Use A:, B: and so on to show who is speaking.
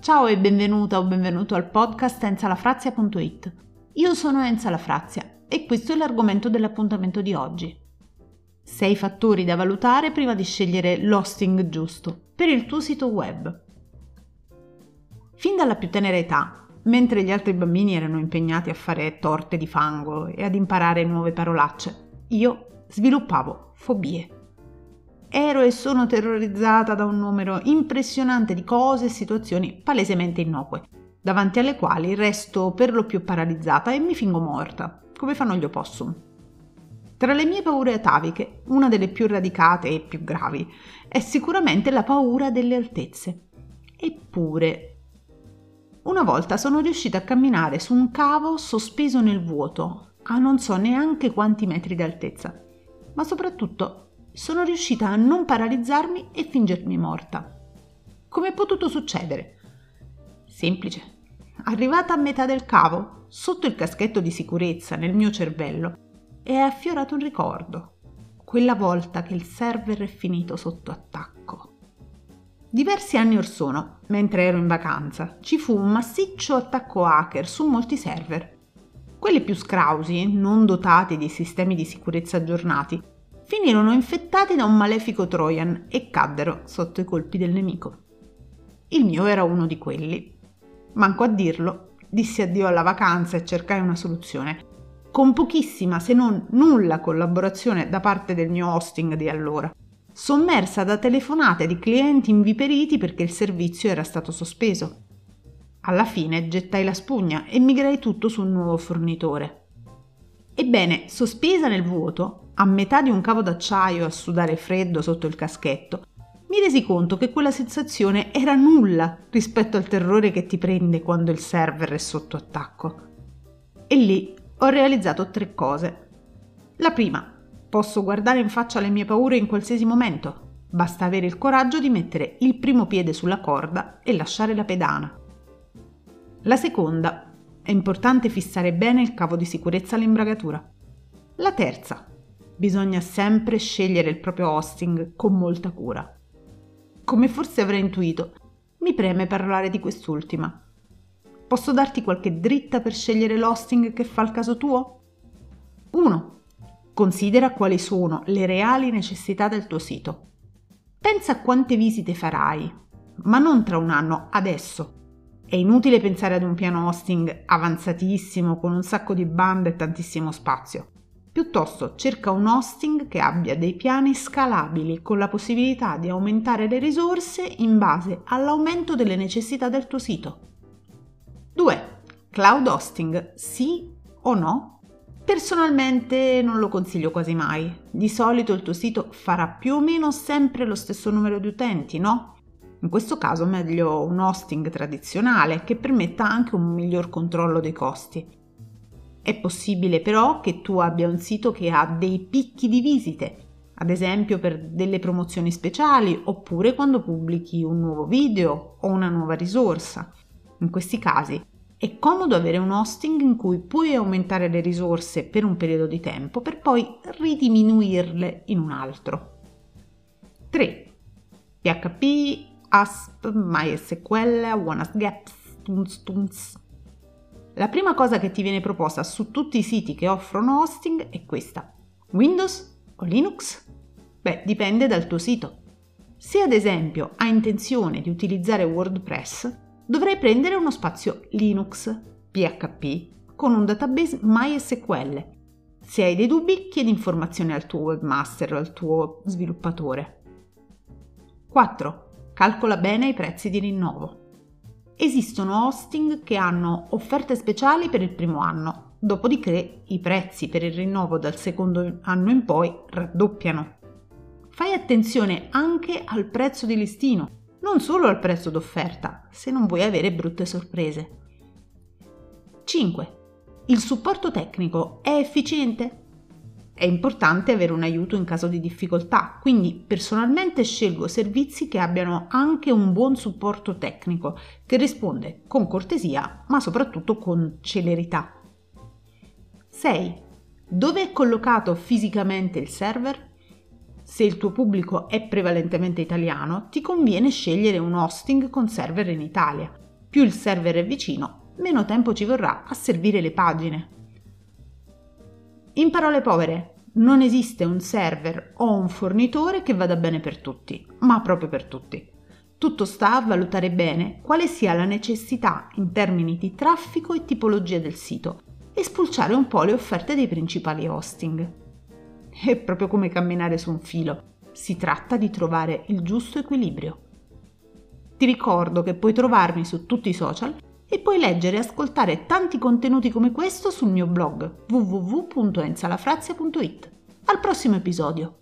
A: Ciao e benvenuta o benvenuto al podcast enzalafrazia.it. Io sono Enza Lafrazia e questo è l'argomento dell'appuntamento di oggi. 6 fattori da valutare prima di scegliere l'hosting giusto per il tuo sito web. Fin dalla più tenera età, mentre gli altri bambini erano impegnati a fare torte di fango e ad imparare nuove parolacce, io sviluppavo fobie ero e sono terrorizzata da un numero impressionante di cose e situazioni palesemente innocue, davanti alle quali resto per lo più paralizzata e mi fingo morta, come fanno gli opossum. Tra le mie paure ataviche, una delle più radicate e più gravi è sicuramente la paura delle altezze. Eppure, una volta sono riuscita a camminare su un cavo sospeso nel vuoto, a non so neanche quanti metri d'altezza, ma soprattutto sono riuscita a non paralizzarmi e fingermi morta. Come è potuto succedere? Semplice. Arrivata a metà del cavo, sotto il caschetto di sicurezza nel mio cervello, è affiorato un ricordo. Quella volta che il server è finito sotto attacco. Diversi anni or sono, mentre ero in vacanza, ci fu un massiccio attacco hacker su molti server. Quelli più scrausi, non dotati di sistemi di sicurezza aggiornati, finirono infettati da un malefico Trojan e caddero sotto i colpi del nemico. Il mio era uno di quelli. Manco a dirlo, dissi addio alla vacanza e cercai una soluzione, con pochissima se non nulla collaborazione da parte del mio hosting di allora, sommersa da telefonate di clienti inviperiti perché il servizio era stato sospeso. Alla fine gettai la spugna e migrai tutto su un nuovo fornitore. Ebbene, sospesa nel vuoto, a metà di un cavo d'acciaio a sudare freddo sotto il caschetto, mi resi conto che quella sensazione era nulla rispetto al terrore che ti prende quando il server è sotto attacco. E lì ho realizzato tre cose. La prima, posso guardare in faccia le mie paure in qualsiasi momento. Basta avere il coraggio di mettere il primo piede sulla corda e lasciare la pedana. La seconda, è importante fissare bene il cavo di sicurezza all'imbragatura. La terza, bisogna sempre scegliere il proprio hosting con molta cura. Come forse avrai intuito, mi preme parlare di quest'ultima. Posso darti qualche dritta per scegliere l'hosting che fa il caso tuo? 1. Considera quali sono le reali necessità del tuo sito. Pensa a quante visite farai, ma non tra un anno, adesso. È inutile pensare ad un piano hosting avanzatissimo con un sacco di bande e tantissimo spazio. Piuttosto cerca un hosting che abbia dei piani scalabili con la possibilità di aumentare le risorse in base all'aumento delle necessità del tuo sito. 2. Cloud hosting, sì o no? Personalmente non lo consiglio quasi mai. Di solito il tuo sito farà più o meno sempre lo stesso numero di utenti, no? In questo caso meglio un hosting tradizionale che permetta anche un miglior controllo dei costi. È possibile però che tu abbia un sito che ha dei picchi di visite, ad esempio per delle promozioni speciali oppure quando pubblichi un nuovo video o una nuova risorsa. In questi casi è comodo avere un hosting in cui puoi aumentare le risorse per un periodo di tempo per poi ridiminuirle in un altro. 3. PHP, ASP, MySQL, OneAsGaps, Tunz Tunz. La prima cosa che ti viene proposta su tutti i siti che offrono hosting è questa. Windows o Linux? Beh, dipende dal tuo sito. Se ad esempio hai intenzione di utilizzare WordPress, dovrai prendere uno spazio Linux, PHP, con un database MySQL. Se hai dei dubbi, chiedi informazioni al tuo webmaster o al tuo sviluppatore. 4. Calcola bene i prezzi di rinnovo. Esistono hosting che hanno offerte speciali per il primo anno, dopodiché i prezzi per il rinnovo dal secondo anno in poi raddoppiano. Fai attenzione anche al prezzo di listino, non solo al prezzo d'offerta, se non vuoi avere brutte sorprese. 5. Il supporto tecnico è efficiente? È importante avere un aiuto in caso di difficoltà, quindi personalmente scelgo servizi che abbiano anche un buon supporto tecnico, che risponde con cortesia, ma soprattutto con celerità. 6. Dove è collocato fisicamente il server? Se il tuo pubblico è prevalentemente italiano, ti conviene scegliere un hosting con server in Italia. Più il server è vicino, meno tempo ci vorrà a servire le pagine. In parole povere, non esiste un server o un fornitore che vada bene per tutti, ma proprio per tutti. Tutto sta a valutare bene quale sia la necessità in termini di traffico e tipologia del sito e spulciare un po' le offerte dei principali hosting. È proprio come camminare su un filo, si tratta di trovare il giusto equilibrio. Ti ricordo che puoi trovarmi su tutti i social e puoi leggere e ascoltare tanti contenuti come questo sul mio blog www.enzalafrazia.it. Al prossimo episodio!